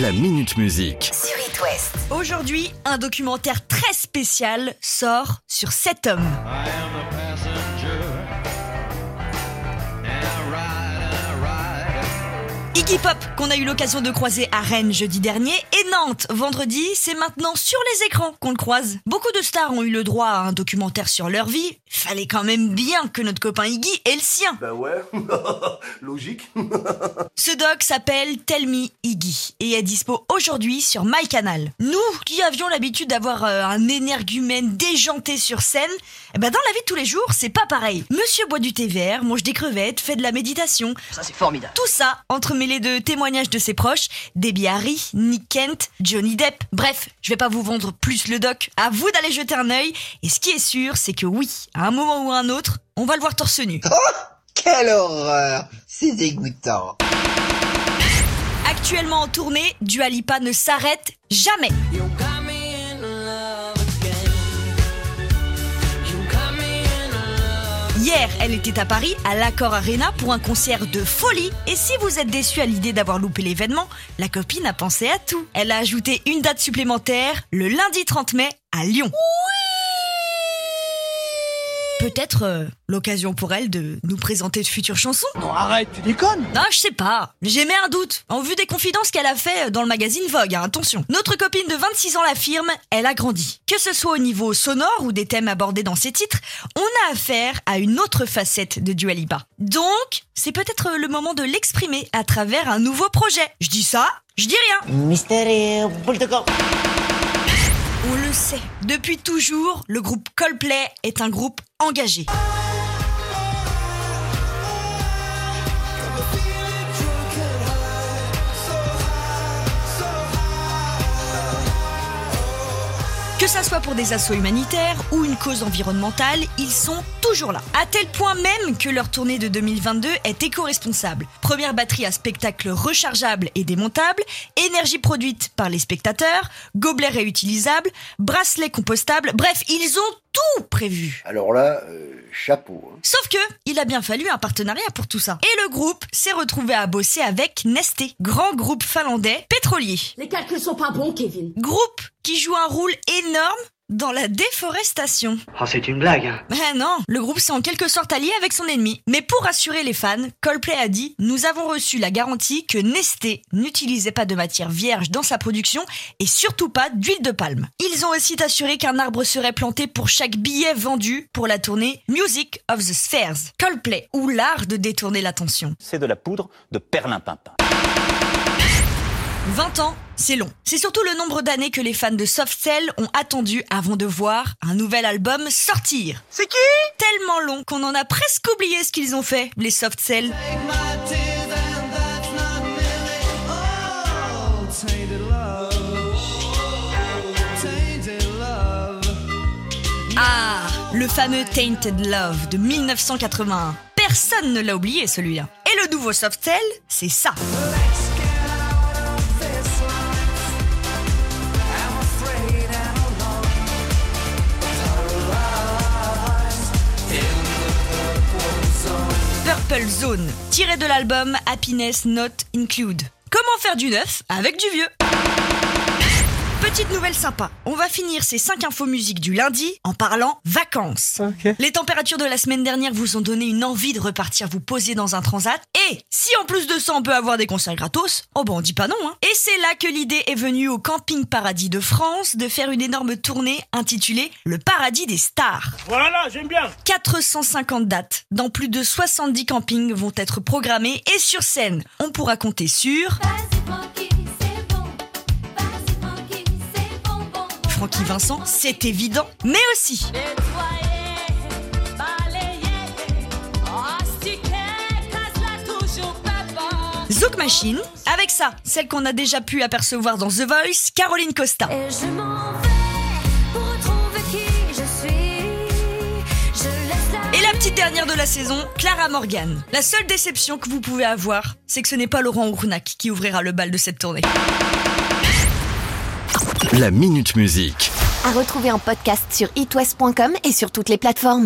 La Minute Musique. sur It West. Aujourd'hui, un documentaire très spécial sort sur cet homme. Iggy Pop, qu'on a eu l'occasion de croiser à Rennes jeudi dernier, et Nantes vendredi, c'est maintenant sur les écrans qu'on le croise. Beaucoup de stars ont eu le droit à un documentaire sur leur vie. Fallait quand même bien que notre copain Iggy ait le sien. Bah ouais, logique. Ce doc s'appelle Tell Me Iggy et est dispo aujourd'hui sur MyCanal. Nous, qui avions l'habitude d'avoir euh, un énergumène déjanté sur scène, eh ben dans la vie de tous les jours, c'est pas pareil. Monsieur boit du thé vert, mange des crevettes, fait de la méditation. Ça, c'est formidable. Tout ça entremêlé de témoignages de ses proches, Debbie Harry, Nick Kent, Johnny Depp. Bref, je vais pas vous vendre plus le doc. À vous d'aller jeter un œil. Et ce qui est sûr, c'est que oui, à un moment ou à un autre, on va le voir torse nu. Quelle horreur C'est dégoûtant. Actuellement en tournée, Dua Lipa ne s'arrête jamais. Hier, elle était à Paris, à l'Accor Arena, pour un concert de folie. Et si vous êtes déçu à l'idée d'avoir loupé l'événement, la copine a pensé à tout. Elle a ajouté une date supplémentaire, le lundi 30 mai, à Lyon. Peut-être euh, l'occasion pour elle de nous présenter de futures chansons Non, arrête, tu déconnes non, je sais pas. J'émets un doute. En vue des confidences qu'elle a fait dans le magazine Vogue, hein, attention. Notre copine de 26 ans l'affirme, elle a grandi. Que ce soit au niveau sonore ou des thèmes abordés dans ses titres, on a affaire à une autre facette de Dua Lipa. Donc, c'est peut-être le moment de l'exprimer à travers un nouveau projet. Je dis ça, je dis rien. Mystère Bulldog. On le sait. Depuis toujours, le groupe Coldplay est un groupe engagé. Que ça soit pour des assauts humanitaires ou une cause environnementale, ils sont toujours là. À tel point même que leur tournée de 2022 est éco-responsable. Première batterie à spectacle rechargeable et démontable, énergie produite par les spectateurs, gobelets réutilisables, bracelets compostables, bref, ils ont tout prévu. Alors là, euh, chapeau. hein. Sauf que, il a bien fallu un partenariat pour tout ça. Et le groupe s'est retrouvé à bosser avec Nesté, grand groupe finlandais pétrolier. Les calculs sont pas bons, Kevin. Groupe qui joue un rôle énorme dans la déforestation. Oh, c'est une blague, hein. Ben non, le groupe s'est en quelque sorte allié avec son ennemi. Mais pour rassurer les fans, Coldplay a dit « Nous avons reçu la garantie que Nesté n'utilisait pas de matière vierge dans sa production et surtout pas d'huile de palme. » Ils ont aussi assuré qu'un arbre serait planté pour chaque billet vendu pour la tournée Music of the Spheres. Coldplay, ou l'art de détourner l'attention. c'est de la poudre de perlimpinpin. 20 ans, c'est long. C'est surtout le nombre d'années que les fans de Soft Cell ont attendu avant de voir un nouvel album sortir. C'est qui? Tellement long qu'on en a presque oublié ce qu'ils ont fait, les Soft Cell. Ah, le fameux Tainted Love de 1981. Personne ne l'a oublié celui-là. Et le nouveau Soft Cell, c'est ça. Zone. Tiré de l'album Happiness Not Include. Comment faire du neuf avec du vieux? Petite nouvelle sympa, on va finir ces 5 infos musiques du lundi en parlant vacances. Les températures de la semaine dernière vous ont donné une envie de repartir vous poser dans un transat. Et si en plus de ça on peut avoir des concerts gratos, oh ben on dit pas non. Hein. Et c'est là que l'idée est venue au Camping Paradis de France de faire une énorme tournée intitulée Le Paradis des Stars. Voilà, j'aime bien. 450 dates dans plus de 70 campings vont être programmées et sur scène, on pourra compter sur Francky Vincent, c'est évident, mais aussi Zouk Machine, avec ça, celle qu'on a déjà pu apercevoir dans The Voice, Caroline Costa. Et je la petite dernière de la saison, Clara Morgan. La seule déception que vous pouvez avoir, c'est que ce n'est pas Laurent Ournac qui ouvrira le bal de cette tournée. La Minute Musique. À retrouver en podcast sur itwest.com et sur toutes les plateformes.